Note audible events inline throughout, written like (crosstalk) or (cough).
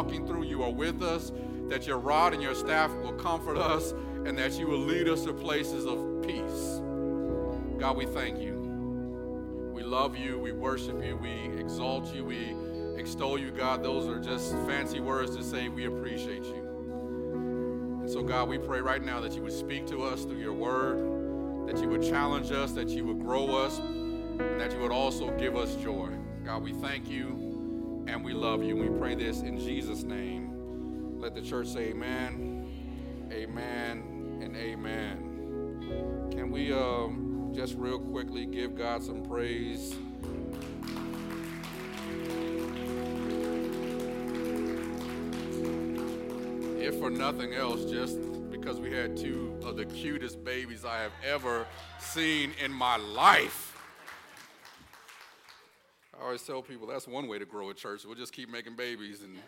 walking through. You are with us, that your rod and your staff will comfort us, and that you will lead us to places of peace. God, we thank you. We love you. We worship you. We exalt you. We extol you, God. Those are just fancy words to say we appreciate you. And so, God, we pray right now that you would speak to us through your word, that you would challenge us, that you would grow us, and that you would also give us joy. God, we thank you and we love you. We pray this in Jesus' name. Let the church say amen, amen, and amen. Can we um, just real quickly give God some praise? if for nothing else, just because we had two of the cutest babies I have ever seen in my life. I always tell people that's one way to grow a church. We'll just keep making babies and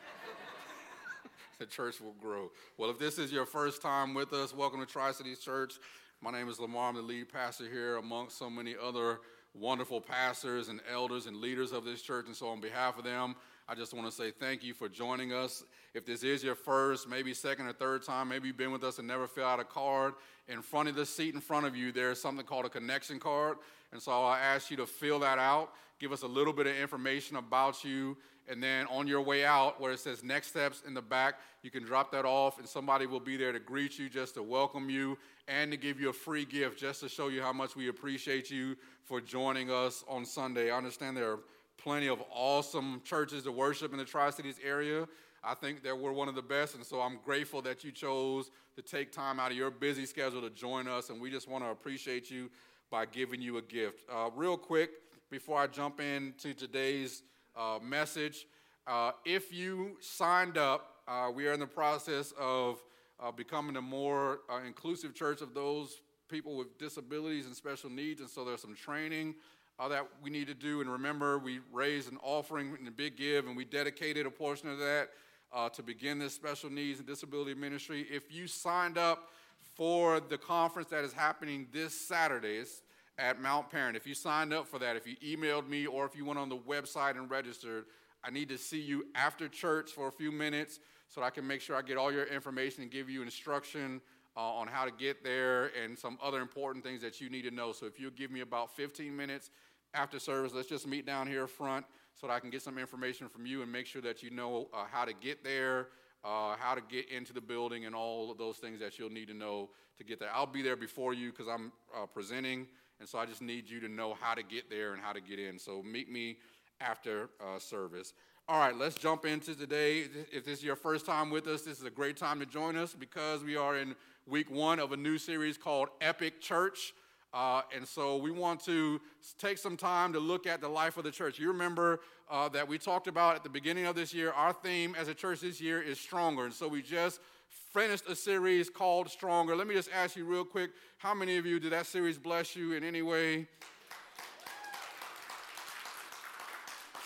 (laughs) the church will grow. Well, if this is your first time with us, welcome to Tri Cities Church. My name is Lamar. I'm the lead pastor here amongst so many other wonderful pastors and elders and leaders of this church. And so, on behalf of them, I just want to say thank you for joining us. If this is your first, maybe second or third time, maybe you've been with us and never filled out a card, in front of the seat in front of you, there's something called a connection card. And so I ask you to fill that out, give us a little bit of information about you, and then on your way out, where it says next steps in the back, you can drop that off, and somebody will be there to greet you, just to welcome you, and to give you a free gift, just to show you how much we appreciate you for joining us on Sunday. I understand there are plenty of awesome churches to worship in the Tri Cities area. I think that we're one of the best, and so I'm grateful that you chose to take time out of your busy schedule to join us, and we just want to appreciate you by giving you a gift. Uh, real quick, before I jump into today's uh, message, uh, if you signed up, uh, we are in the process of uh, becoming a more uh, inclusive church of those people with disabilities and special needs, and so there's some training that we need to do. And remember, we raised an offering in the big give, and we dedicated a portion of that to begin this special needs and disability ministry. If you signed up for the conference that is happening this Saturday, it's at Mount Paran. If you signed up for that, if you emailed me, or if you went on the website and registered, I need to see you after church for a few minutes so that I can make sure I get all your information and give you instruction uh, on how to get there and some other important things that you need to know. So if you'll give me about 15 minutes after service, let's just meet down here front so that I can get some information from you and make sure that you know uh, how to get there, uh, how to get into the building, and all of those things that you'll need to know to get there. I'll be there before you because I'm uh, presenting, and so I just need you to know how to get there and how to get in. So meet me after uh, service. All right, let's jump into today. If this is your first time with us, this is a great time to join us because we are in week one of a new series called Epic Church. Uh, and so we want to take some time to look at the life of the church. You remember uh, that we talked about at the beginning of this year, our theme as a church this year is stronger. And so we just finished a series called Stronger. Let me just ask you real quick how many of you did that series bless you in any way?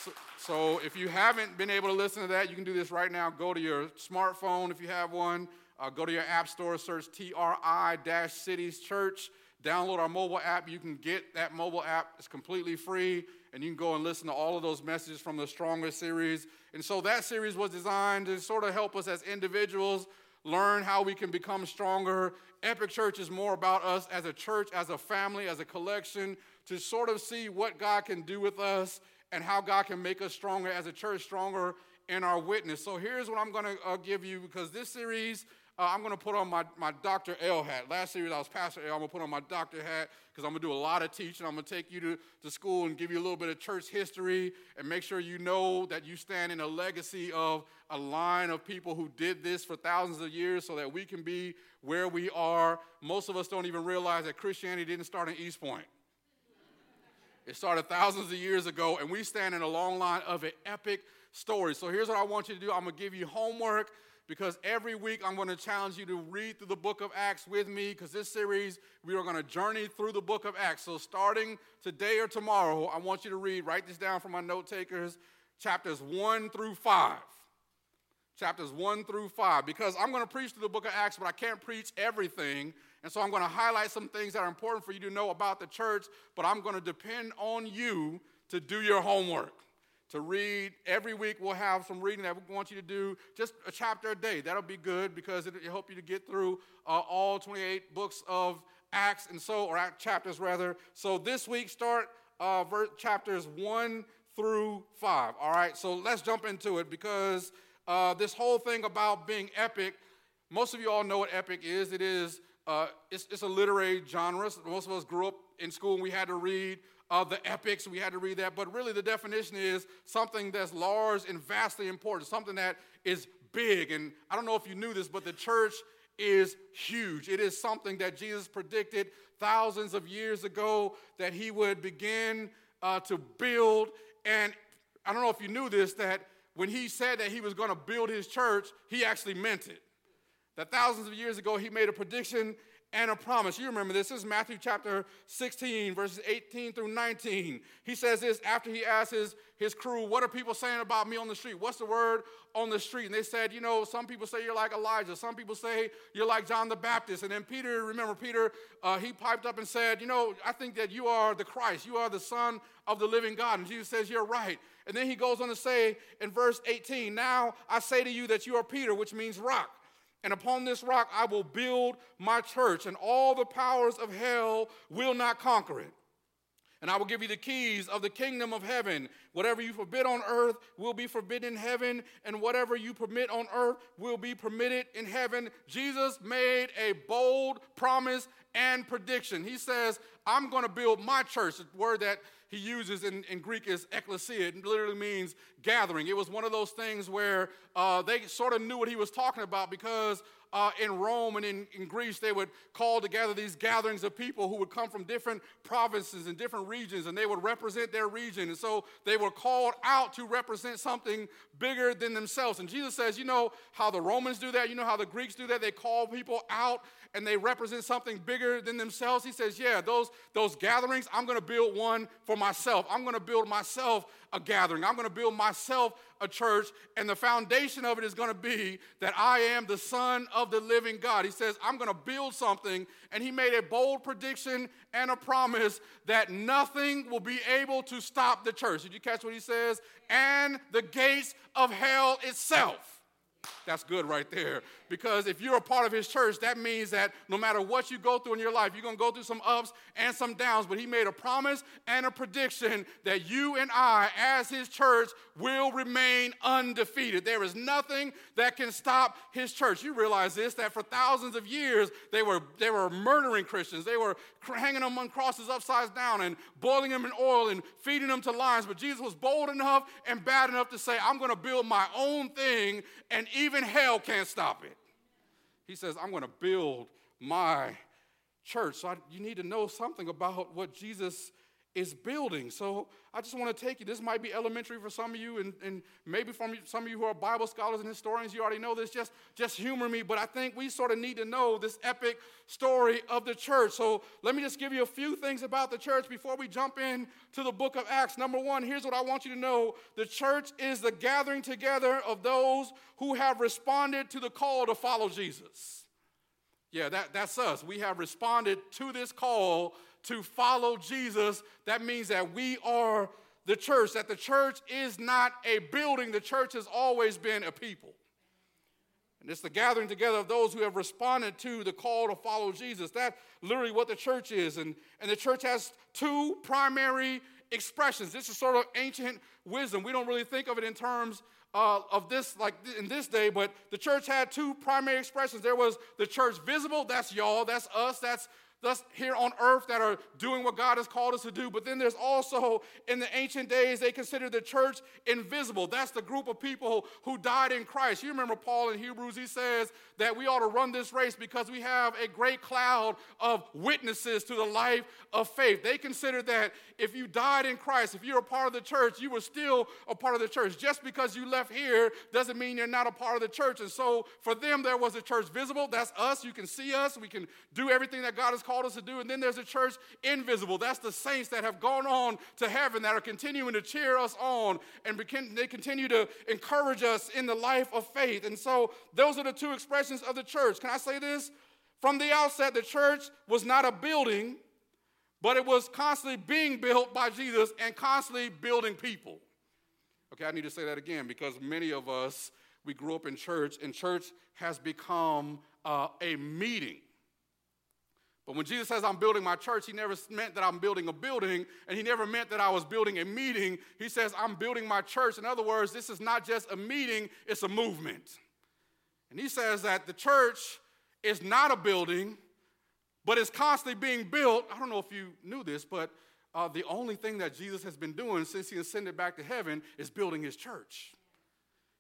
So, so if you haven't been able to listen to that, you can do this right now. Go to your smartphone if you have one, uh, go to your app store, search TRI Cities Church download our mobile app. You can get that mobile app, it's completely free, and you can go and listen to all of those messages from the Stronger series. And so that series was designed to sort of help us as individuals learn how we can become stronger. Epic Church is more about us as a church, as a family, as a collection, to sort of see what God can do with us and how God can make us stronger as a church, stronger in our witness. So here's what I'm going to uh, give you because this series uh, I'm going to put on my, my Dr. L hat. Last series I was Pastor L. I'm going to put on my doctor hat because I'm going to do a lot of teaching. I'm going to take you to, to school and give you a little bit of church history and make sure you know that you stand in a legacy of a line of people who did this for thousands of years so that we can be where we are. Most of us don't even realize that Christianity didn't start in East Point. It started thousands of years ago, and we stand in a long line of an epic story. So here's what I want you to do I'm to give you homework because every week I'm going to challenge you to read through the book of Acts with me because this series we are going to journey through the book of Acts. So starting today or tomorrow, I want you to read, write this down for my note takers, chapters 1 through 5. Chapters 1 through 5 because I'm going to preach through the book of Acts, but I can't preach everything. And so I'm going to highlight some things that are important for you to know about the church, but I'm going to depend on you to do your homework to read. Every week we'll have some reading that we want you to do, just a chapter a day. That'll be good because it'll help you to get through uh, all 28 books of Acts and so, or chapters rather. So this week, start uh, chapters 1 through 5. All right, so let's jump into it because uh, this whole thing about being epic, most of you all know what epic is. It is, uh, it's, it's, a literary genre. Most of us grew up in school and we had to read uh, the epics, we had to read that. But really, the definition is something that's large and vastly important, something that is big. And I don't know if you knew this, but the church is huge. It is something that Jesus predicted thousands of years ago that he would begin uh, to build. And I don't know if you knew this, that when he said that he was going to build his church, he actually meant it. That thousands of years ago, he made a prediction and a promise. You remember this. This is Matthew chapter 16, verses 18 through 19. He says this after he asks his, his crew, What are people saying about me on the street? What's the word on the street? And they said, You know, some people say you're like Elijah. Some people say you're like John the Baptist. And then Peter, remember Peter, uh, he piped up and said, You know, I think that you are the Christ. You are the Son of the living God. And Jesus says, You're right. And then he goes on to say in verse 18, Now I say to you that you are Peter, which means rock. And upon this rock I will build my church, and all the powers of hell will not conquer it. And I will give you the keys of the kingdom of heaven. Whatever you forbid on earth will be forbidden in heaven, and whatever you permit on earth will be permitted in heaven. Jesus made a bold promise and prediction. He says, I'm going to build my church, the word that he uses in, in Greek is ekklesia. It literally means gathering. It was one of those things where uh, they sort of knew what he was talking about because uh, in Rome and in, in Greece, they would call together these gatherings of people who would come from different provinces and different regions, and they would represent their region. And so they were called out to represent something bigger than themselves. And Jesus says, You know how the Romans do that? You know how the Greeks do that? They call people out and they represent something bigger than themselves. He says, Yeah, those, those gatherings, I'm going to build one for myself. I'm going to build myself a gathering. I'm going to build myself a church, and the foundation of it is going to be that I am the Son of the living God. He says, I'm going to build something, and he made a bold prediction and a promise that nothing will be able to stop the church. Did you catch what he says? And the gates of hell itself that's good right there. Because if you're a part of his church, that means that no matter what you go through in your life, you're going to go through some ups and some downs. But he made a promise and a prediction that you and I, as his church, will remain undefeated. There is nothing that can stop his church. You realize this, that for thousands of years, they were, they were murdering Christians. They were hanging them on crosses upside down and boiling them in oil and feeding them to lions. But Jesus was bold enough and bad enough to say, I'm going to build my own thing, and even hell can't stop it. He says, I'm going to build my church. So I, you need to know something about what Jesus is building. So I just want to take you. This might be elementary for some of you, and, and maybe from some of you who are Bible scholars and historians, you already know this. Just, just humor me, but I think we sort of need to know this epic story of the church. So let me just give you a few things about the church before we jump in to the book of Acts. Number one, here's what I want you to know the church is the gathering together of those who have responded to the call to follow Jesus. Yeah, that, that's us. We have responded to this call to follow Jesus, that means that we are the church, that the church is not a building, the church has always been a people. And it's the gathering together of those who have responded to the call to follow Jesus. That's literally what the church is. And, and the church has two primary expressions. This is sort of ancient wisdom. We don't really think of it in terms uh, of this, like in this day, but the church had two primary expressions. There was the church visible, that's y'all, that's us, that's us here on earth that are doing what God has called us to do. But then there's also, in the ancient days, they considered the church invisible. That's the group of people who died in Christ. You remember Paul in Hebrews, he says that we ought to run this race because we have a great cloud of witnesses to the life of faith. They considered that if you died in Christ, if you're a part of the church, you were still a part of the church. Just because you left here doesn't mean you're not a part of the church. And so for them, there was a church visible. That's us. You can see us. We can do everything that God has called us to do. And then there's a church invisible. That's the saints that have gone on to heaven that are continuing to cheer us on and they continue to encourage us in the life of faith. And so those are the two expressions of the church. Can I say this? From the outset, the church was not a building, but it was constantly being built by Jesus and constantly building people. Okay, I need to say that again because many of us, we grew up in church, and church has become uh, a meeting. But when Jesus says, I'm building my church, he never meant that I'm building a building, and he never meant that I was building a meeting. He says, I'm building my church. In other words, this is not just a meeting, it's a movement. And he says that the church is not a building, but it's constantly being built. I don't know if you knew this, but uh, the only thing that Jesus has been doing since he ascended back to heaven is building his church.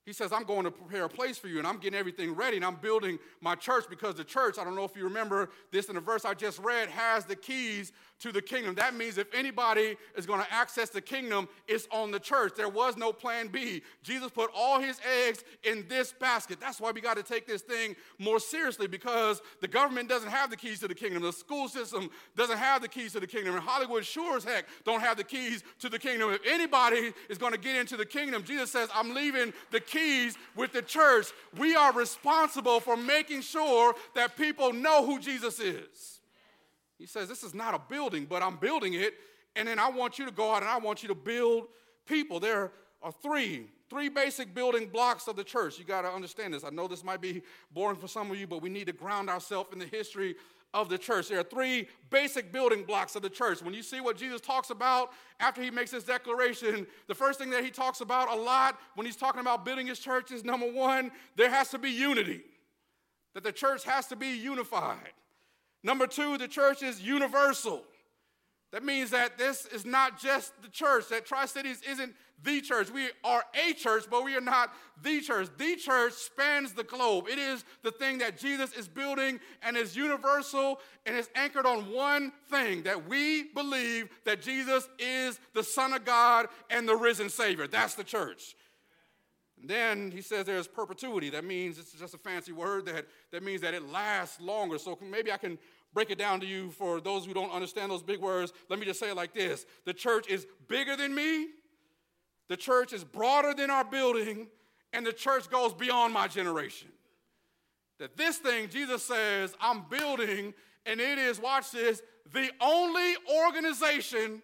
He says, I'm going to prepare a place for you and I'm getting everything ready and I'm building my church because the church, I don't know if you remember this in the verse I just read, has the keys to the kingdom. That means if anybody is going to access the kingdom, it's on the church. There was no plan B. Jesus put all his eggs in this basket. That's why we got to take this thing more seriously because the government doesn't have the keys to the kingdom. The school system doesn't have the keys to the kingdom. And Hollywood sure as heck don't have the keys to the kingdom. If anybody is going to get into the kingdom, Jesus says, I'm leaving the keys with the church. We are responsible for making sure that people know who Jesus is. He says, This is not a building, but I'm building it. And then I want you to go out and I want you to build people. There are three, three basic building blocks of the church. You got to understand this. I know this might be boring for some of you, but we need to ground ourselves in the history of the church. There are three basic building blocks of the church. When you see what Jesus talks about after he makes his declaration, the first thing that he talks about a lot when he's talking about building his church is number one, there has to be unity, that the church has to be unified. Number two, the church is universal. That means that this is not just the church, that Tri Cities isn't the church. We are a church, but we are not the church. The church spans the globe. It is the thing that Jesus is building and is universal and is anchored on one thing that we believe that Jesus is the Son of God and the risen Savior. That's the church. And then he says there's perpetuity. That means it's just a fancy word that, that means that it lasts longer. So maybe I can break it down to you for those who don't understand those big words. Let me just say it like this The church is bigger than me, the church is broader than our building, and the church goes beyond my generation. That this thing, Jesus says, I'm building, and it is, watch this, the only organization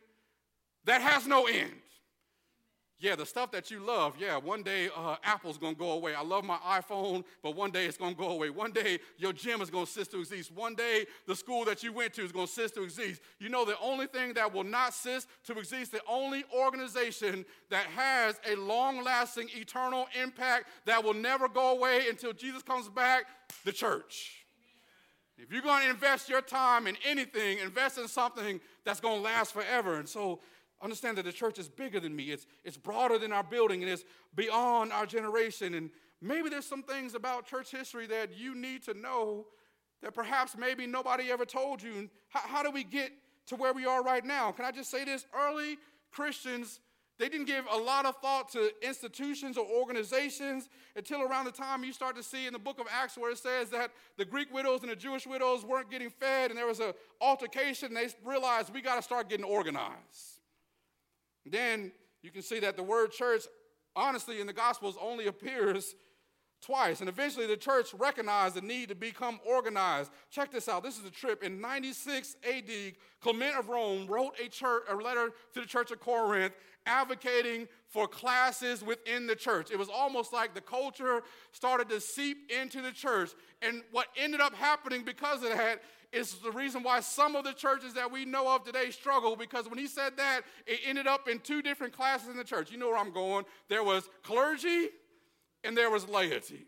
that has no end. Yeah, the stuff that you love, yeah, one day uh, Apple's gonna go away. I love my iPhone, but one day it's gonna go away. One day your gym is gonna cease to exist. One day the school that you went to is gonna cease to exist. You know, the only thing that will not cease to exist, the only organization that has a long lasting, eternal impact that will never go away until Jesus comes back, the church. If you're gonna invest your time in anything, invest in something that's gonna last forever. And so, Understand that the church is bigger than me. It's, it's broader than our building and it's beyond our generation. And maybe there's some things about church history that you need to know that perhaps maybe nobody ever told you. How, how do we get to where we are right now? Can I just say this? Early Christians, they didn't give a lot of thought to institutions or organizations until around the time you start to see in the book of Acts where it says that the Greek widows and the Jewish widows weren't getting fed and there was an altercation. And They realized we got to start getting organized. Then you can see that the word church, honestly, in the Gospels only (laughs) appears twice. And eventually the church recognized the need to become organized. Check this out. This is a trip. In 96 AD, Clement of Rome wrote a, church, a letter to the church of Corinth advocating for classes within the church. It was almost like the culture started to seep into the church. And what ended up happening because of that is the reason why some of the churches that we know of today struggle because when he said that, it ended up in two different classes in the church. You know where I'm going. There was clergy and there was laity.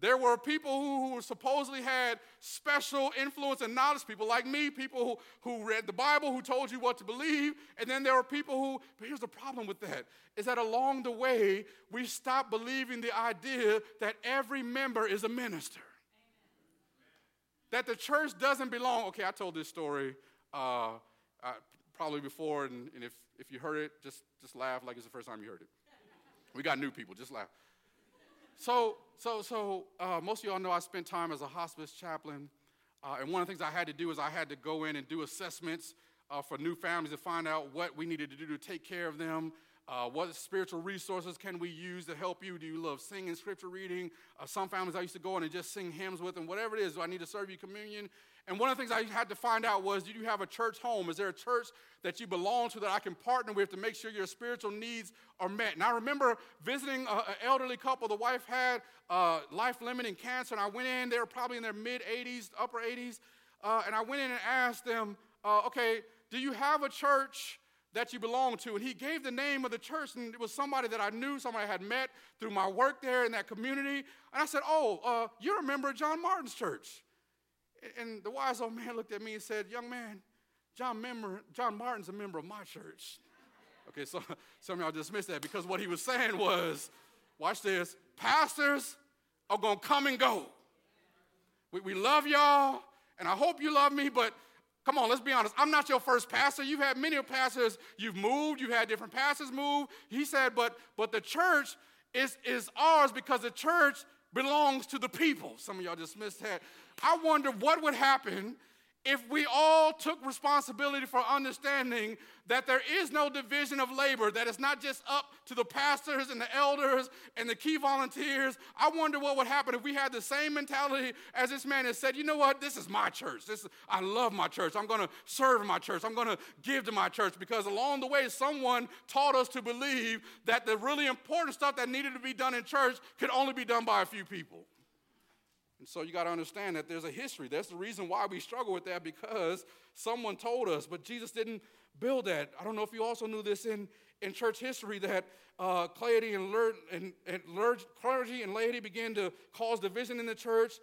There were people who, who supposedly had special influence and knowledge, people like me, people who, who read the Bible, who told you what to believe. And then there were people who, but here's the problem with that, is that along the way, we stopped believing the idea that every member is a minister that the church doesn't belong. Okay, I told this story uh, probably before, and, and, if, if you heard it, just, just laugh like it's the first time you heard it. We got new people, just laugh. So, so, so uh, most of y'all know I spent time as a hospice chaplain, uh, and one of the things I had to do is I had to go in and do assessments uh, for new families to find out what we needed to do to take care of them Uh, what spiritual resources can we use to help you? Do you love singing, scripture reading? Uh, some families I used to go in and just sing hymns with them, whatever it is. Do I need to serve you communion? And one of the things I had to find out was do you have a church home? Is there a church that you belong to that I can partner with to make sure your spiritual needs are met? And I remember visiting an elderly couple. The wife had uh, life limiting cancer, and I went in. They were probably in their mid 80s, upper 80s. Uh, and I went in and asked them, uh, okay, do you have a church? That you belong to. And he gave the name of the church, and it was somebody that I knew, somebody I had met through my work there in that community. And I said, Oh, uh, you're a member of John Martin's church. And the wise old man looked at me and said, Young man, John, member, John Martin's a member of my church. Okay, so (laughs) some of y'all dismissed that because what he was saying was, watch this, pastors are gonna come and go. We, we love y'all, and I hope you love me, but Come on, let's be honest. I'm not your first pastor. You've had many pastors. You've moved. You've had different pastors move. He said, but but the church is is ours because the church belongs to the people. Some of y'all just missed that. I wonder what would happen if we all took responsibility for understanding that there is no division of labor, that it's not just up to the pastors and the elders and the key volunteers, I wonder what would happen if we had the same mentality as this man and said, you know what, this is my church. This is, I love my church. I'm going to serve my church. I'm going to give to my church because along the way, someone taught us to believe that the really important stuff that needed to be done in church could only be done by a few people. And so you got to understand that there's a history. That's the reason why we struggle with that because someone told us, but Jesus didn't build that. I don't know if you also knew this in, in church history that uh, clergy, and, and, and clergy and laity began to cause division in the church.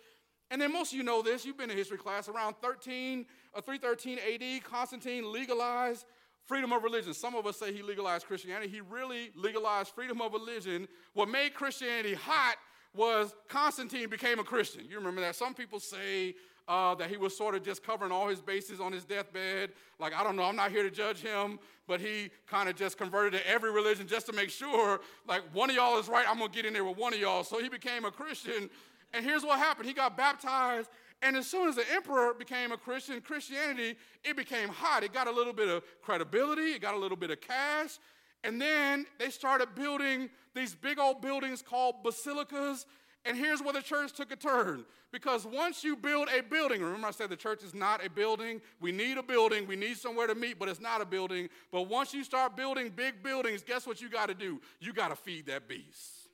And then most of you know this. You've been in history class. Around 13, uh, 313 AD, Constantine legalized freedom of religion. Some of us say he legalized Christianity. He really legalized freedom of religion. What made Christianity hot was Constantine became a Christian. You remember that? Some people say uh, that he was sort of just covering all his bases on his deathbed. Like, I don't know, I'm not here to judge him, but he kind of just converted to every religion just to make sure, like, one of y'all is right, I'm gonna get in there with one of y'all. So he became a Christian. And here's what happened he got baptized. And as soon as the emperor became a Christian, Christianity, it became hot. It got a little bit of credibility, it got a little bit of cash. And then they started building these big old buildings called basilicas. And here's where the church took a turn. Because once you build a building, remember I said the church is not a building. We need a building. We need somewhere to meet, but it's not a building. But once you start building big buildings, guess what you got to do? You got to feed that beast.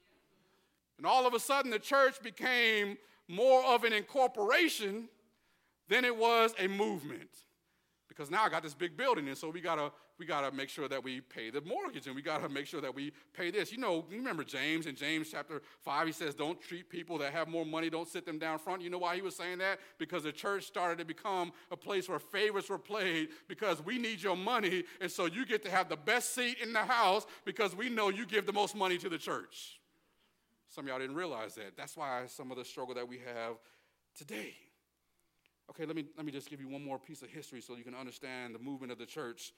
And all of a sudden, the church became more of an incorporation than it was a movement. Because now I got this big building, and so we got to we got to make sure that we pay the mortgage and we got to make sure that we pay this. You know, you remember James in James chapter 5, he says, Don't treat people that have more money, don't sit them down front. You know why he was saying that? Because the church started to become a place where favors were played because we need your money, and so you get to have the best seat in the house because we know you give the most money to the church. Some of y'all didn't realize that. That's why some of the struggle that we have today. Okay, let me, let me just give you one more piece of history so you can understand the movement of the church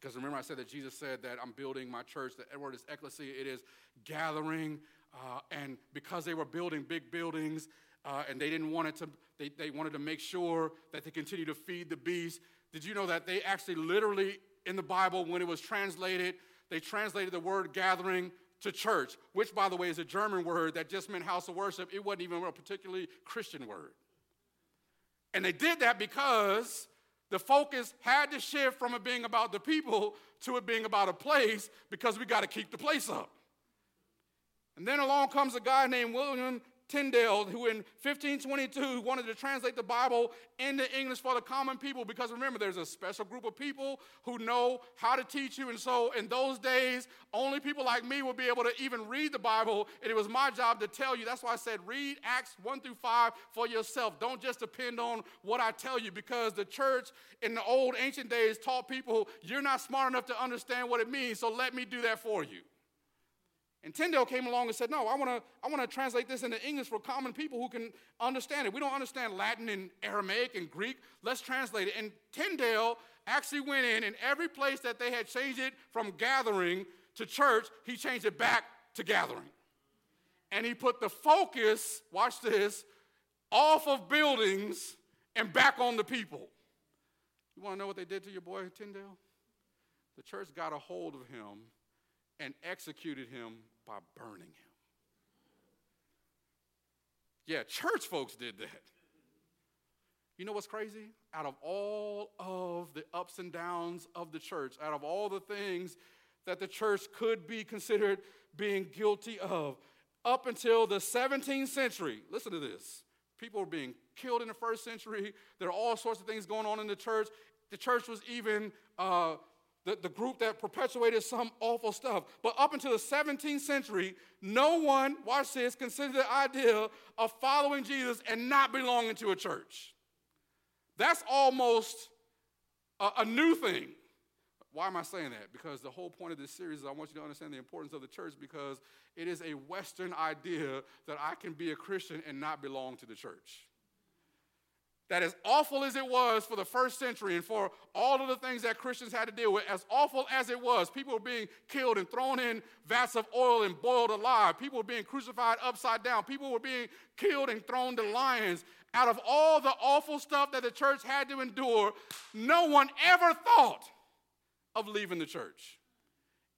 because remember, I said that Jesus said that I'm building my church. The word is ecclesia, it is gathering. Uh, and because they were building big buildings uh, and they didn't want it to, they, they wanted to make sure that they continue to feed the beast. Did you know that they actually literally in the Bible, when it was translated, they translated the word gathering to church, which, by the way, is a German word that just meant house of worship. It wasn't even a particularly Christian word. And they did that because the focus had to shift from it being about the people to it being about a place because we got to keep the place up. And then along comes a guy named William Tyndale, who in 1522 wanted to translate the Bible into English for the common people because remember, there's a special group of people who know how to teach you. And so in those days, only people like me would be able to even read the Bible. And it was my job to tell you. That's why I said read Acts 1 through 5 for yourself. Don't just depend on what I tell you because the church in the old ancient days taught people you're not smart enough to understand what it means, so let me do that for you. And Tyndale came along and said, No, I want to I wanna translate this into English for common people who can understand it. We don't understand Latin and Aramaic and Greek. Let's translate it. And Tyndale actually went in, and every place that they had changed it from gathering to church, he changed it back to gathering. And he put the focus, watch this, off of buildings and back on the people. You want to know what they did to your boy Tyndale? The church got a hold of him and executed him by burning him. Yeah, church folks did that. You know what's crazy? Out of all of the ups and downs of the church, out of all the things that the church could be considered being guilty of, up until the 17th century, listen to this. People were being killed in the first century. There are all sorts of things going on in the church. The church was even uh, the, the group that perpetuated some awful stuff. But up until the 17th century, no one, watch this, considered the idea of following Jesus and not belonging to a church. That's almost a, a new thing. Why am I saying that? Because the whole point of this series is I want you to understand the importance of the church because it is a Western idea that I can be a Christian and not belong to the church that as awful as it was for the first century and for all of the things that Christians had to deal with, as awful as it was, people were being killed and thrown in vats of oil and boiled alive. People were being crucified upside down. People were being killed and thrown to lions. Out of all the awful stuff that the church had to endure, no one ever thought of leaving the church.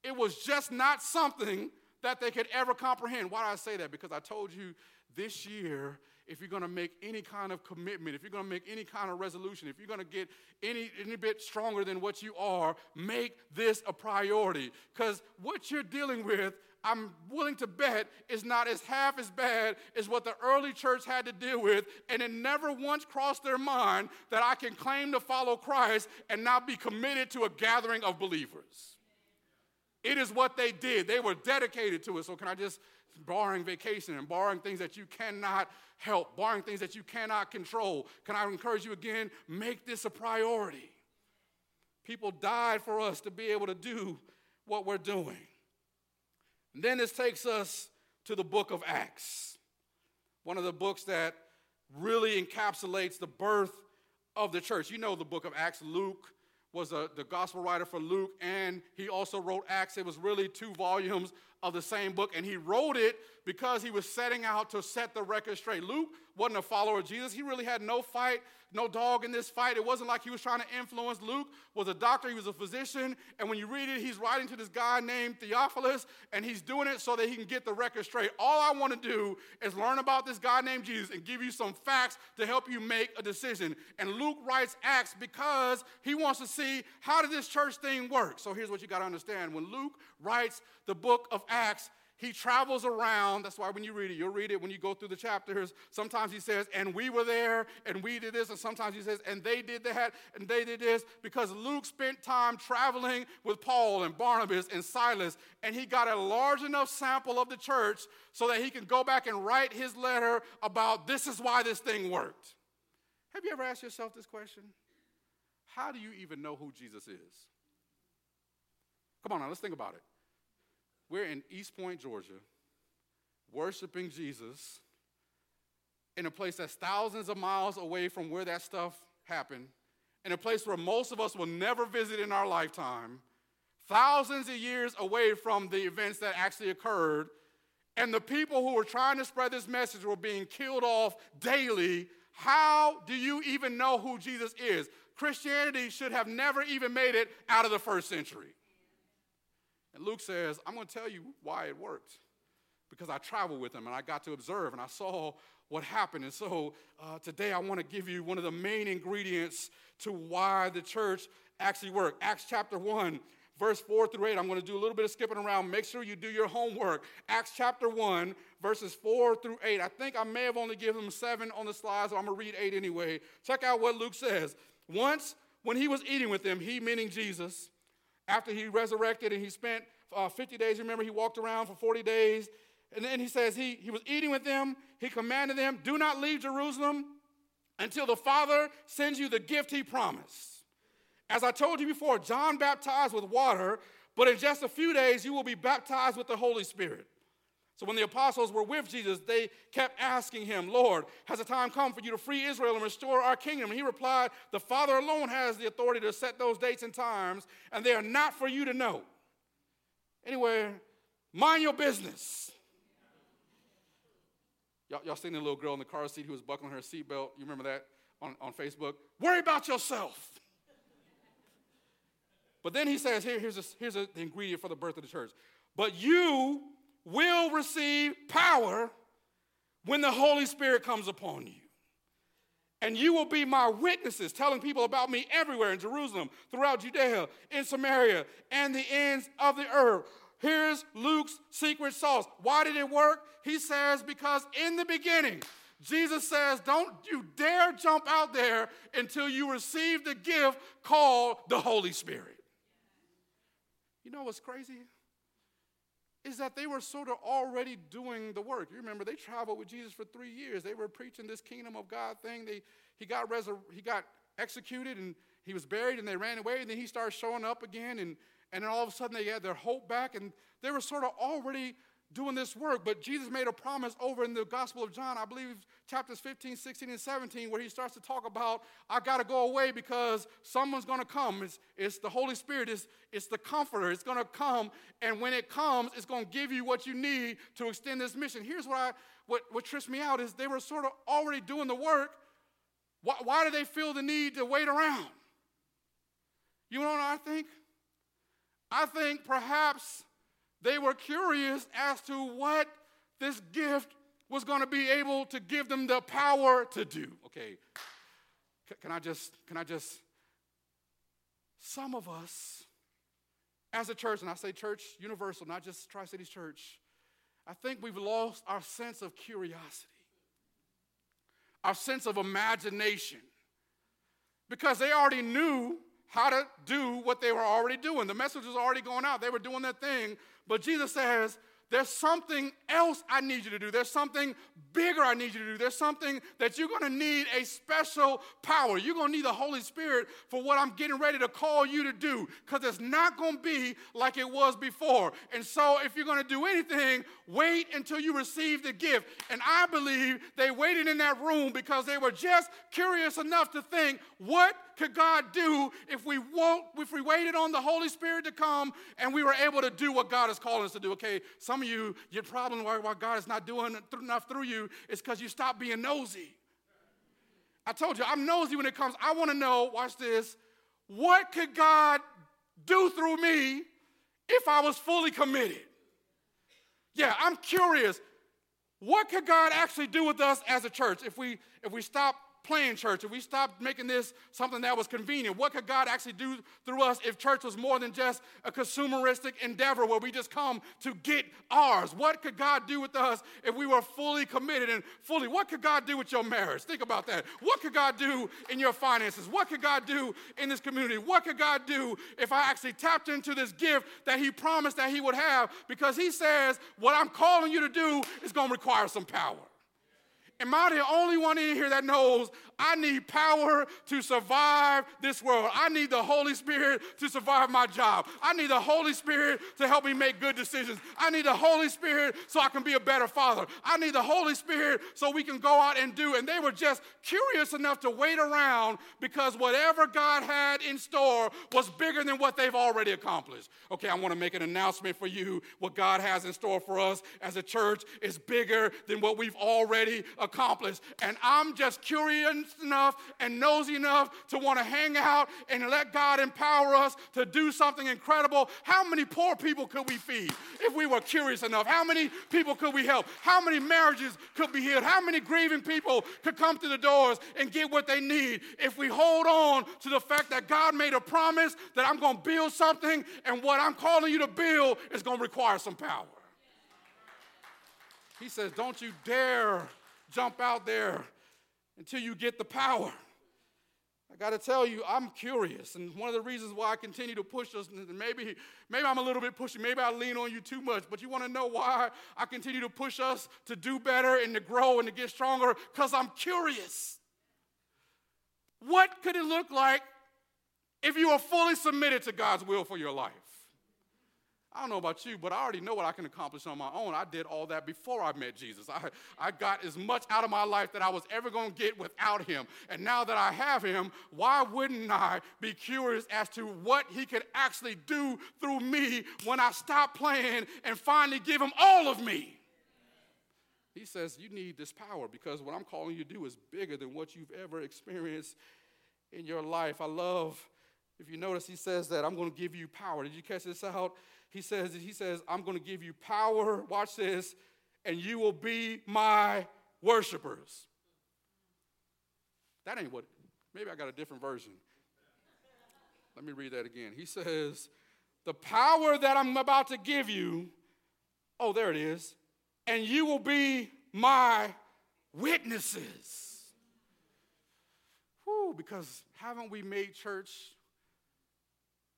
It was just not something that they could ever comprehend. Why do I say that? Because I told you this year if you're going to make any kind of commitment, if you're going to make any kind of resolution, if you're going to get any, any bit stronger than what you are, make this a priority. Because what you're dealing with, I'm willing to bet, is not as half as bad as what the early church had to deal with. And it never once crossed their mind that I can claim to follow Christ and not be committed to a gathering of believers. It is what they did. They were dedicated to it. So, can I just, barring vacation and barring things that you cannot help, barring things that you cannot control. Can I encourage you again? Make this a priority. People died for us to be able to do what we're doing. And then this takes us to the book of Acts, one of the books that really encapsulates the birth of the church. You know the book of Acts. Luke was a, the gospel writer for Luke, and he also wrote Acts. It was really two volumes of the same book, and he wrote it because he was setting out to set the record straight. Luke wasn't a follower of Jesus. He really had no fight, no dog in this fight. It wasn't like he was trying to influence. Luke was a doctor, he was a physician, and when you read it, he's writing to this guy named Theophilus, and he's doing it so that he can get the record straight. All I want to do is learn about this guy named Jesus and give you some facts to help you make a decision. And Luke writes Acts because he wants to see how did this church thing work. So here's what you got to understand. When Luke writes the book of Acts, he travels around. That's why when you read it, you'll read it when you go through the chapters. Sometimes he says, and we were there, and we did this. And sometimes he says, and they did that, and they did this. Because Luke spent time traveling with Paul and Barnabas and Silas, and he got a large enough sample of the church so that he can go back and write his letter about this is why this thing worked. Have you ever asked yourself this question? How do you even know who Jesus is? Come on now, let's think about it. We're in East Point, Georgia, worshiping Jesus in a place that's thousands of miles away from where that stuff happened, in a place where most of us will never visit in our lifetime, thousands of years away from the events that actually occurred, and the people who were trying to spread this message were being killed off daily. How do you even know who Jesus is? Christianity should have never even made it out of the first century. And Luke says, I'm going to tell you why it worked. Because I traveled with him and I got to observe and I saw what happened. And so uh, today I want to give you one of the main ingredients to why the church actually worked. Acts chapter 1, verse 4 through 8. I'm going to do a little bit of skipping around. Make sure you do your homework. Acts chapter 1, verses 4 through 8. I think I may have only given them seven on the slides, so I'm going to read eight anyway. Check out what Luke says. Once, when he was eating with them, he meaning Jesus, after he resurrected and he spent uh, 50 days, remember, he walked around for 40 days. And then he says he, he was eating with them. He commanded them, Do not leave Jerusalem until the Father sends you the gift he promised. As I told you before, John baptized with water, but in just a few days you will be baptized with the Holy Spirit. So when the apostles were with Jesus, they kept asking him, Lord, has the time come for you to free Israel and restore our kingdom? And he replied, The Father alone has the authority to set those dates and times, and they are not for you to know. Anyway, mind your business. Y'all, y'all seen the little girl in the car seat who was buckling her seatbelt? You remember that on, on Facebook? Worry about yourself. But then he says, Here, here's, a, here's a, the ingredient for the birth of the church. but you will receive power when the Holy Spirit comes upon you. And you will be my witnesses, telling people about me everywhere in Jerusalem, throughout Judea, in Samaria, and the ends of the earth. Here's Luke's secret sauce. Why did it work? He says, because in the beginning, Jesus says, Don't you dare jump out there until you receive the gift called the Holy Spirit. You know what's crazy? Is that they were sort of already doing the work. You remember, they traveled with Jesus for three years. They were preaching this kingdom of God thing. They, he, got resur- he got executed and he was buried and they ran away. And then he started showing up again. And and then all of a sudden they had their hope back and they were sort of already doing this work. But Jesus made a promise over in the Gospel of John, I believe chapters 15, 16, and 17, where he starts to talk about, I got to go away because someone's going to come. It's, it's the Holy Spirit, it's, it's the Comforter. It's going to come, and when it comes, it's going to give you what you need to extend this mission. Here's what, I, what, what trips me out is they were sort of already doing the work. Why, why do they feel the need to wait around? You know what I think? I think perhaps they were curious as to what this gift was going to be able to give them the power to do. Okay, can I just, can I just, some of us as a church, and I say church universal, not just Tri Cities Church, I think we've lost our sense of curiosity, our sense of imagination, because they already knew how to do what they were already doing. The message was already going out. They were doing their thing. But Jesus says, there's something else I need you to do. There's something bigger I need you to do. There's something that you're going to need a special power. You're going to need the Holy Spirit for what I'm getting ready to call you to do because it's not going to be like it was before. And so, if you're going to do anything, wait until you receive the gift. And I believe they waited in that room because they were just curious enough to think, what could God do if we won't, if we waited on the Holy Spirit to come and we were able to do what God is calling us to do? Okay, some of you, your problem why, why God is not doing enough through you is because you stop being nosy. I told you, I'm nosy when it comes. I want to know, watch this, what could God do through me if I was fully committed? Yeah, I'm curious. What could God actually do with us as a church if we if we stop playing church, if we stopped making this something that was convenient, what could God actually do through us if church was more than just a consumeristic endeavor where we just come to get ours? What could God do with us if we were fully committed and fully? What could God do with your marriage? Think about that. What could God do in your finances? What could God do in this community? What could God do if I actually tapped into this gift that He promised that He would have? Because He says, what I'm calling you to do is going to require some power. Am I the only one in here that knows I need power to survive this world. I need the Holy Spirit to survive my job. I need the Holy Spirit to help me make good decisions. I need the Holy Spirit so I can be a better father. I need the Holy Spirit so we can go out and do. And they were just curious enough to wait around because whatever God had in store was bigger than what they've already accomplished. Okay, I want to make an announcement for you. What God has in store for us as a church is bigger than what we've already accomplished. And I'm just curious enough and nosy enough to want to hang out and let God empower us to do something incredible, how many poor people could we feed if we were curious enough? How many people could we help? How many marriages could be healed? How many grieving people could come to the doors and get what they need if we hold on to the fact that God made a promise that I'm going to build something and what I'm calling you to build is going to require some power? He says, Don't you dare jump out there until you get the power. I got to tell you, I'm curious, and one of the reasons why I continue to push us, and maybe, maybe I'm a little bit pushy, maybe I lean on you too much, but you want to know why I continue to push us to do better and to grow and to get stronger? Because I'm curious. What could it look like if you are fully submitted to God's will for your life? I don't know about you, but I already know what I can accomplish on my own. I did all that before I met Jesus. I, I got as much out of my life that I was ever going to get without him. And now that I have him, why wouldn't I be curious as to what he could actually do through me when I stop playing and finally give him all of me? He says, You need this power because what I'm calling you to do is bigger than what you've ever experienced in your life. I love if you notice, he says that I'm going to give you power. Did you catch this out? He says, he says, I'm going to give you power. Watch this, and you will be my worshipers. That ain't what, maybe I got a different version. Let me read that again. He says, The power that I'm about to give you, oh, there it is, and you will be my witnesses. Whew, because haven't we made church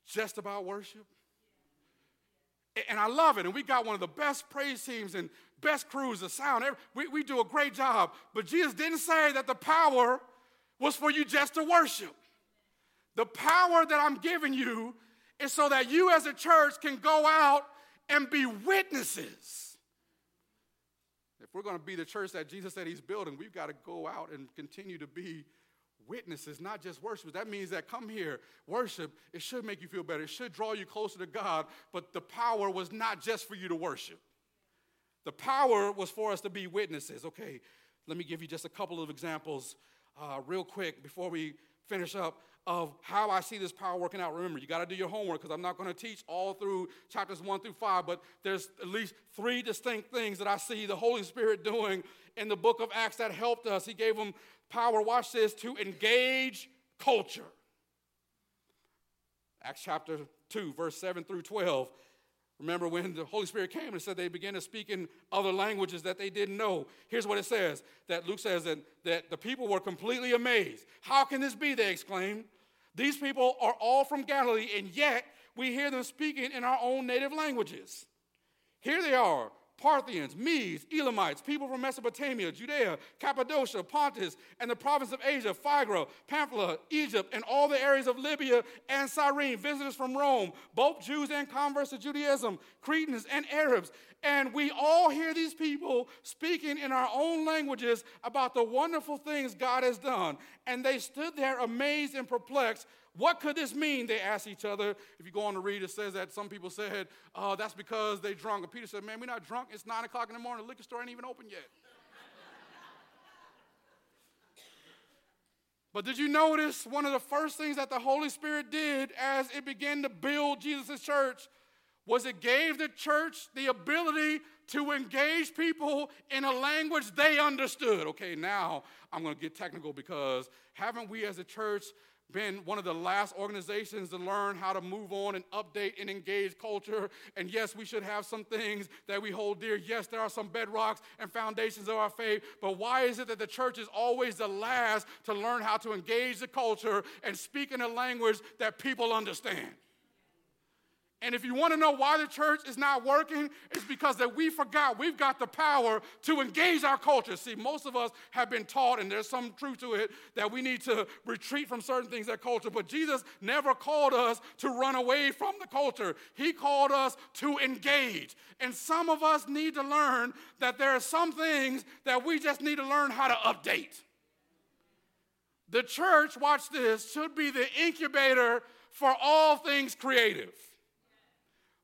just about worship? And I love it. And we got one of the best praise teams and best crews of sound. We, we do a great job. But Jesus didn't say that the power was for you just to worship. The power that I'm giving you is so that you as a church can go out and be witnesses. If we're going to be the church that Jesus said he's building, we've got to go out and continue to be witnesses, not just worshipers. That means that come here, worship, it should make you feel better. It should draw you closer to God, but the power was not just for you to worship. The power was for us to be witnesses. Okay, let me give you just a couple of examples uh, real quick before we finish up of how I see this power working out. Remember, you got to do your homework because I'm not going to teach all through chapters one through five, but there's at least three distinct things that I see the Holy Spirit doing in the book of Acts that helped us. He gave them power, watch this, to engage culture. Acts chapter 2, verse 7 through 12. Remember when the Holy Spirit came and said they began to speak in other languages that they didn't know. Here's what it says that Luke says that, that the people were completely amazed. How can this be? They exclaimed. These people are all from Galilee, and yet we hear them speaking in our own native languages. Here they are Parthians, Medes, Elamites, people from Mesopotamia, Judea, Cappadocia, Pontus, and the province of Asia, Phrygia, Pamphylia, Egypt, and all the areas of Libya and Cyrene, visitors from Rome, both Jews and converts to Judaism, Cretans and Arabs. And we all hear these people speaking in our own languages about the wonderful things God has done. And they stood there amazed and perplexed what could this mean? They asked each other. If you go on to read, it says that some people said, oh, that's because they drunk. And Peter said, man, we're not drunk. It's 9 o'clock in the morning. The liquor store ain't even open yet. (laughs) but did you notice one of the first things that the Holy Spirit did as it began to build Jesus' church was it gave the church the ability to engage people in a language they understood. Okay, now I'm going to get technical because haven't we as a church been one of the last organizations to learn how to move on and update and engage culture. And yes, we should have some things that we hold dear. Yes, there are some bedrocks and foundations of our faith. But why is it that the church is always the last to learn how to engage the culture and speak in a language that people understand? And if you want to know why the church is not working, it's because that we forgot we've got the power to engage our culture. See, most of us have been taught, and there's some truth to it, that we need to retreat from certain things that culture. But Jesus never called us to run away from the culture. He called us to engage. And some of us need to learn that there are some things that we just need to learn how to update. The church, watch this, should be the incubator for all things creative.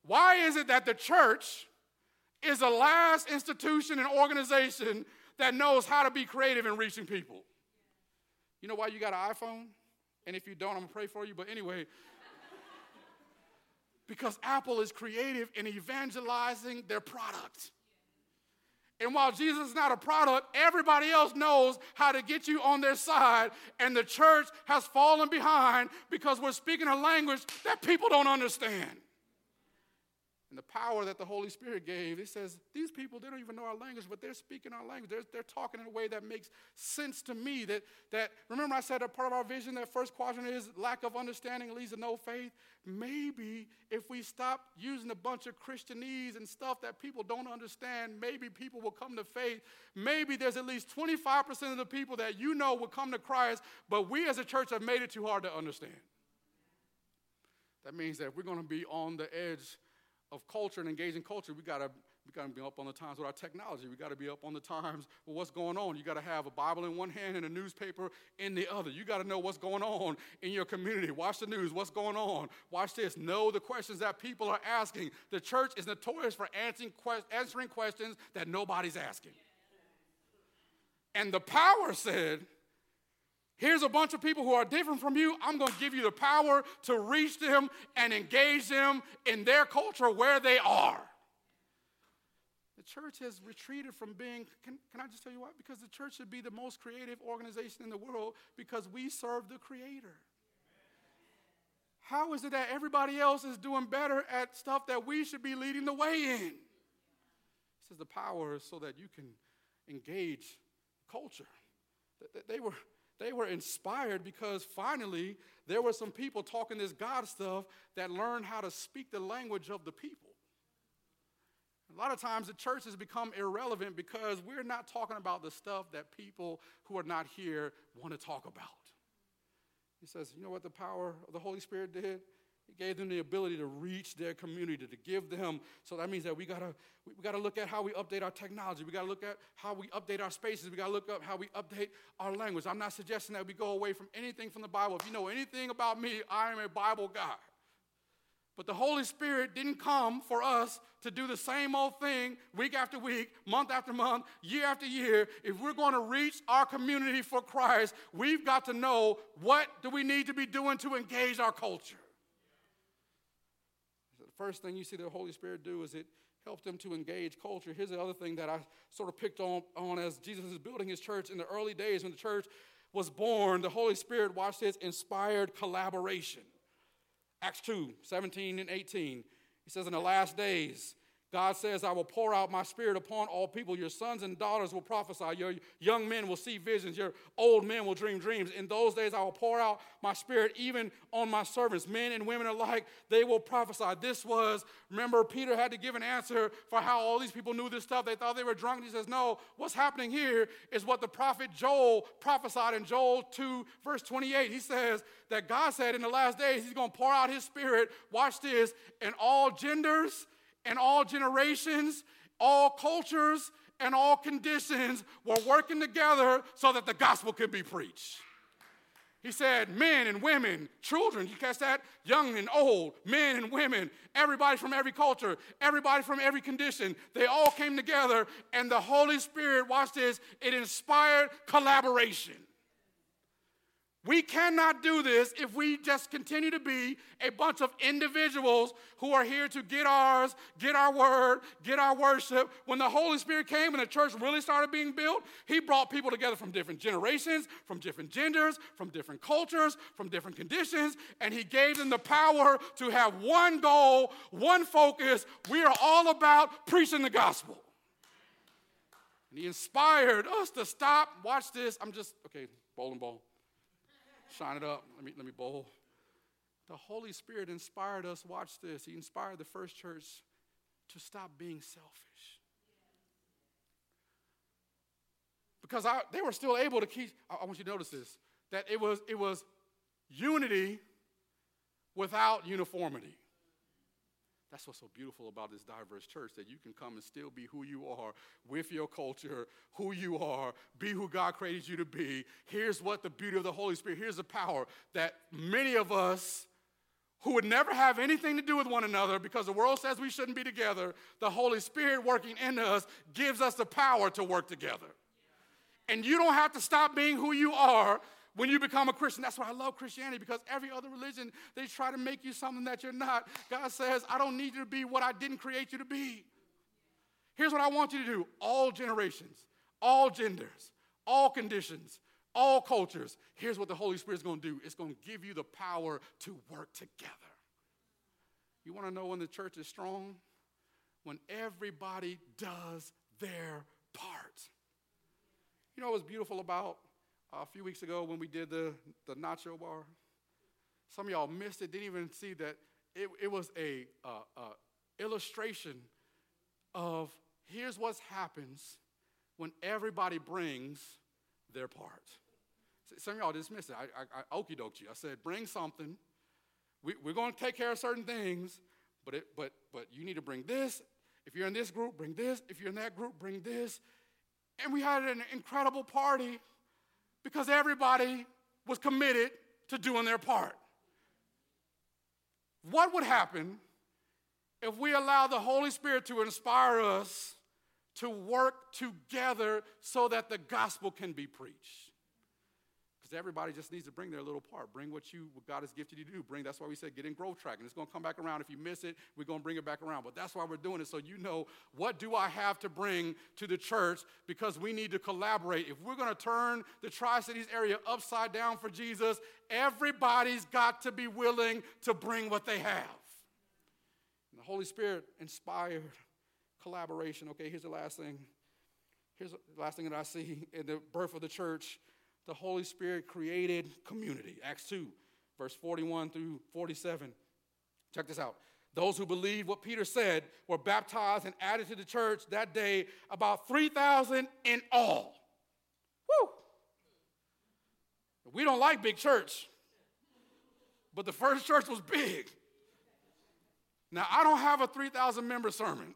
Why is it that the church is the last institution and organization that knows how to be creative in reaching people? You know why you got an iPhone? And if you don't, I'm gonna pray for you. But anyway, because Apple is creative in evangelizing their product. And while Jesus is not a product, everybody else knows how to get you on their side. And the church has fallen behind because we're speaking a language that people don't understand and the power that the Holy Spirit gave, it says these people, they don't even know our language, but they're speaking our language. They're, they're talking in a way that makes sense to me. That, that remember I said a part of our vision, that first quadrant is lack of understanding leads to no faith. Maybe if we stop using a bunch of Christianese and stuff that people don't understand, maybe people will come to faith. Maybe there's at least 25% of the people that you know will come to Christ, but we as a church have made it too hard to understand. That means that we're going to be on the edge of culture and engaging culture, we gotta we gotta be up on the times with our technology. We gotta be up on the times with what's going on. You gotta have a Bible in one hand and a newspaper in the other. You gotta know what's going on in your community. Watch the news. What's going on? Watch this. Know the questions that people are asking. The church is notorious for answering, que- answering questions that nobody's asking. And the power said, Here's a bunch of people who are different from you. I'm going to give you the power to reach them and engage them in their culture where they are. The church has retreated from being, can, can I just tell you why? Because the church should be the most creative organization in the world because we serve the Creator. How is it that everybody else is doing better at stuff that we should be leading the way in? He says the power is so that you can engage culture. They were, they were inspired because finally there were some people talking this God stuff that learned how to speak the language of the people. A lot of times the church has become irrelevant because we're not talking about the stuff that people who are not here want to talk about. He says, You know what the power of the Holy Spirit did? He gave them the ability to reach their community, to give them. So that means that we gotta we, gotta look at how we update our technology. We gotta look at how we update our spaces. We gotta look up how we update our language. I'm not suggesting that we go away from anything from the Bible. If you know anything about me, I am a Bible guy. But the Holy Spirit didn't come for us to do the same old thing week after week, month after month, year after year. If we're going to reach our community for Christ, we've got to know what do we need to be doing to engage our culture. First thing you see the Holy Spirit do is it helps them to engage culture. Here's the other thing that I sort of picked on, on as Jesus is building his church in the early days when the church was born. The Holy Spirit, watch this, inspired collaboration. Acts 2 17 and 18. He says, In the last days, God says, I will pour out my spirit upon all people. Your sons and daughters will prophesy. Your young men will see visions. Your old men will dream dreams. In those days, I will pour out my spirit even on my servants, men and women alike. They will prophesy. This was, remember, Peter had to give an answer for how all these people knew this stuff. They thought they were drunk. He says, No, what's happening here is what the prophet Joel prophesied in Joel 2, verse 28. He says that God said in the last days, He's going to pour out His spirit, watch this, in all genders and all generations, all cultures, and all conditions were working together so that the gospel could be preached. He said, men and women, children, you catch that? Young and old, men and women, everybody from every culture, everybody from every condition, they all came together, and the Holy Spirit, watch this, it inspired collaboration. We cannot do this if we just continue to be a bunch of individuals who are here to get ours, get our word, get our worship. When the Holy Spirit came and the church really started being built, He brought people together from different generations, from different genders, from different cultures, from different conditions, and He gave them the power to have one goal, one focus. We are all about preaching the gospel. And He inspired us to stop. Watch this. I'm just, okay, bowling ball shine it up. Let me, let me bowl. The Holy Spirit inspired us. Watch this. He inspired the first church to stop being selfish. Because I, they were still able to keep, I, I want you to notice this, that it was, it was unity without uniformity. That's what's so beautiful about this diverse church that you can come and still be who you are with your culture, who you are, be who God created you to be. Here's what the beauty of the Holy Spirit, here's the power that many of us who would never have anything to do with one another because the world says we shouldn't be together, the Holy Spirit working in us gives us the power to work together. And you don't have to stop being who you are when you become a Christian, that's why I love Christianity because every other religion, they try to make you something that you're not. God says, I don't need you to be what I didn't create you to be. Here's what I want you to do all generations, all genders, all conditions, all cultures. Here's what the Holy Spirit is going to do it's going to give you the power to work together. You want to know when the church is strong? When everybody does their part. You know what's beautiful about a few weeks ago when we did the, the nacho bar. Some of y'all missed it, didn't even see that it, it was a, uh, uh, illustration of here's what happens when everybody brings their part. Some of y'all dismissed it. I, I, I okey doked you. I said, bring something. We, we're going to take care of certain things, but, it, but, but you need to bring this. If you're in this group, bring this. If you're in that group, bring this. And we had an incredible party because everybody was committed to doing their part. What would happen if we allow the Holy Spirit to inspire us to work together so that the gospel can be preached? Because everybody just needs to bring their little part. Bring what you, what God has gifted you to do. Bring. That's why we said get in growth track, and it's going to come back around. If you miss it, we're going to bring it back around. But that's why we're doing it, so you know what do I have to bring to the church because we need to collaborate. If we're going to turn the Tri Cities area upside down for Jesus, everybody's got to be willing to bring what they have. And the Holy Spirit inspired collaboration. Okay, here's the last thing. Here's the last thing that I see in the birth of the church the Holy Spirit created community. Acts 2, verse 41 through 47. Check this out. Those who believed what Peter said were baptized and added to the church that day, about 3,000 in all. Woo! We don't like big church, but the first church was big. Now, I don't have a 3,000 member sermon.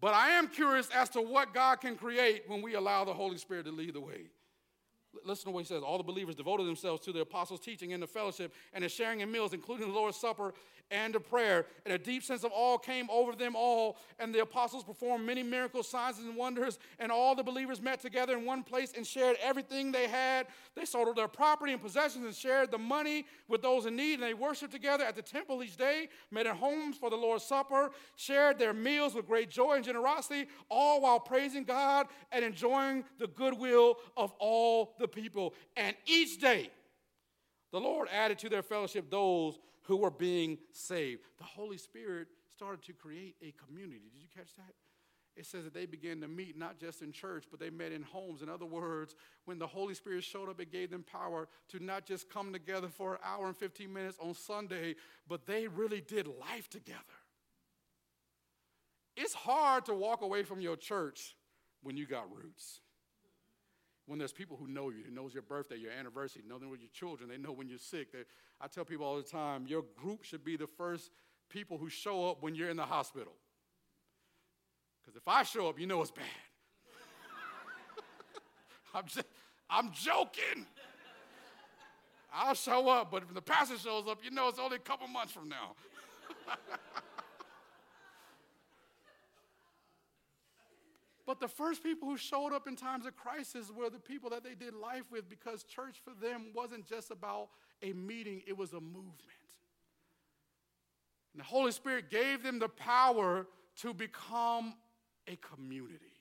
But I am curious as to what God can create when we allow the Holy Spirit to lead the way. Listen to what he says. All the believers devoted themselves to the apostles' teaching and the fellowship and the sharing in meals, including the Lord's Supper and a prayer. And a deep sense of awe came over them all. And the apostles performed many miracles, signs, and wonders. And all the believers met together in one place and shared everything they had. They sold their property and possessions and shared the money with those in need. And they worshiped together at the temple each day, met in homes for the Lord's Supper, shared their meals with great joy and generosity, all while praising God and enjoying the goodwill of all the people. And each day, the Lord added to their fellowship those who were being saved. The Holy Spirit started to create a community. Did you catch that? It says that they began to meet not just in church, but they met in homes. In other words, when the Holy Spirit showed up, it gave them power to not just come together for an hour and 15 minutes on Sunday, but they really did life together. It's hard to walk away from your church when you got roots when there's people who know you, who knows your birthday, your anniversary, know them with your children, they know when you're sick. They, I tell people all the time, your group should be the first people who show up when you're in the hospital. Because if I show up, you know it's bad. (laughs) I'm, just, I'm joking. I'll show up, but if the pastor shows up, you know it's only a couple months from now. (laughs) But the first people who showed up in times of crisis were the people that they did life with because church for them wasn't just about a meeting, it was a movement. And the Holy Spirit gave them the power to become a community.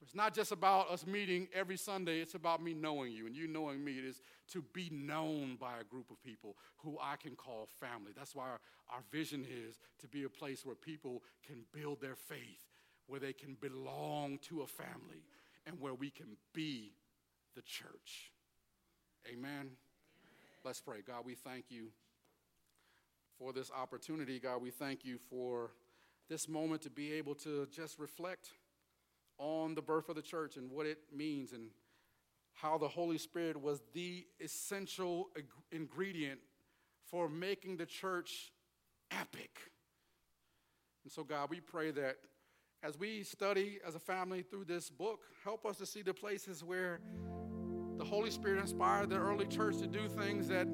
It's not just about us meeting every Sunday, it's about me knowing you and you knowing me. It is to be known by a group of people who I can call family. That's why our, our vision is to be a place where people can build their faith where they can belong to a family and where we can be the church. Amen. Amen. Let's pray. God, we thank you for this opportunity. God, we thank you for this moment to be able to just reflect on the birth of the church and what it means and how the Holy Spirit was the essential ingredient for making the church epic. And so, God, we pray that as we study as a family through this book, help us to see the places where the Holy Spirit inspired the early church to do things that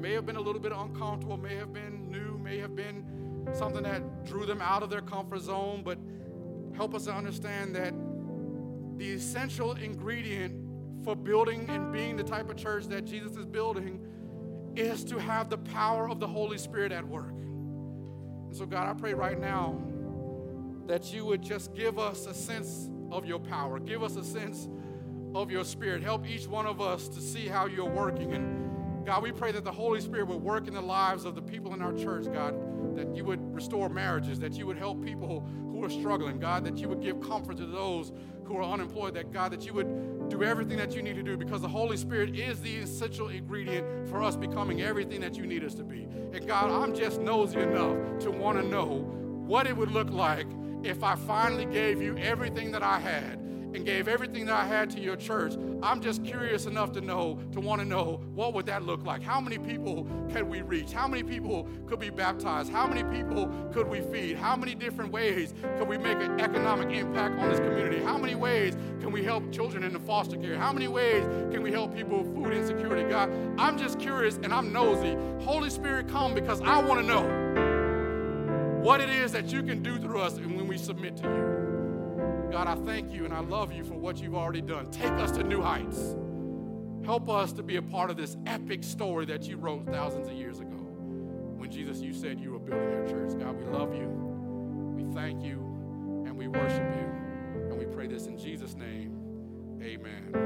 may have been a little bit uncomfortable, may have been new, may have been something that drew them out of their comfort zone, but help us to understand that the essential ingredient for building and being the type of church that Jesus is building is to have the power of the Holy Spirit at work. And so, God, I pray right now that you would just give us a sense of your power, give us a sense of your spirit. Help each one of us to see how you're working. And God, we pray that the Holy Spirit would work in the lives of the people in our church, God, that you would restore marriages, that you would help people who are struggling, God, that you would give comfort to those who are unemployed, that God, that you would do everything that you need to do because the Holy Spirit is the essential ingredient for us becoming everything that you need us to be. And God, I'm just nosy enough to want to know what it would look like if I finally gave you everything that I had and gave everything that I had to your church, I'm just curious enough to know, to want to know what would that look like? How many people can we reach? How many people could be baptized? How many people could we feed? How many different ways could we make an economic impact on this community? How many ways can we help children in the foster care? How many ways can we help people with food insecurity? God, I'm just curious and I'm nosy. Holy Spirit, come because I want to know what it is that you can do through us we submit to you. God, I thank you and I love you for what you've already done. Take us to new heights. Help us to be a part of this epic story that you wrote thousands of years ago when Jesus, you said you were building your church. God, we love you. We thank you and we worship you. And we pray this in Jesus' name. Amen.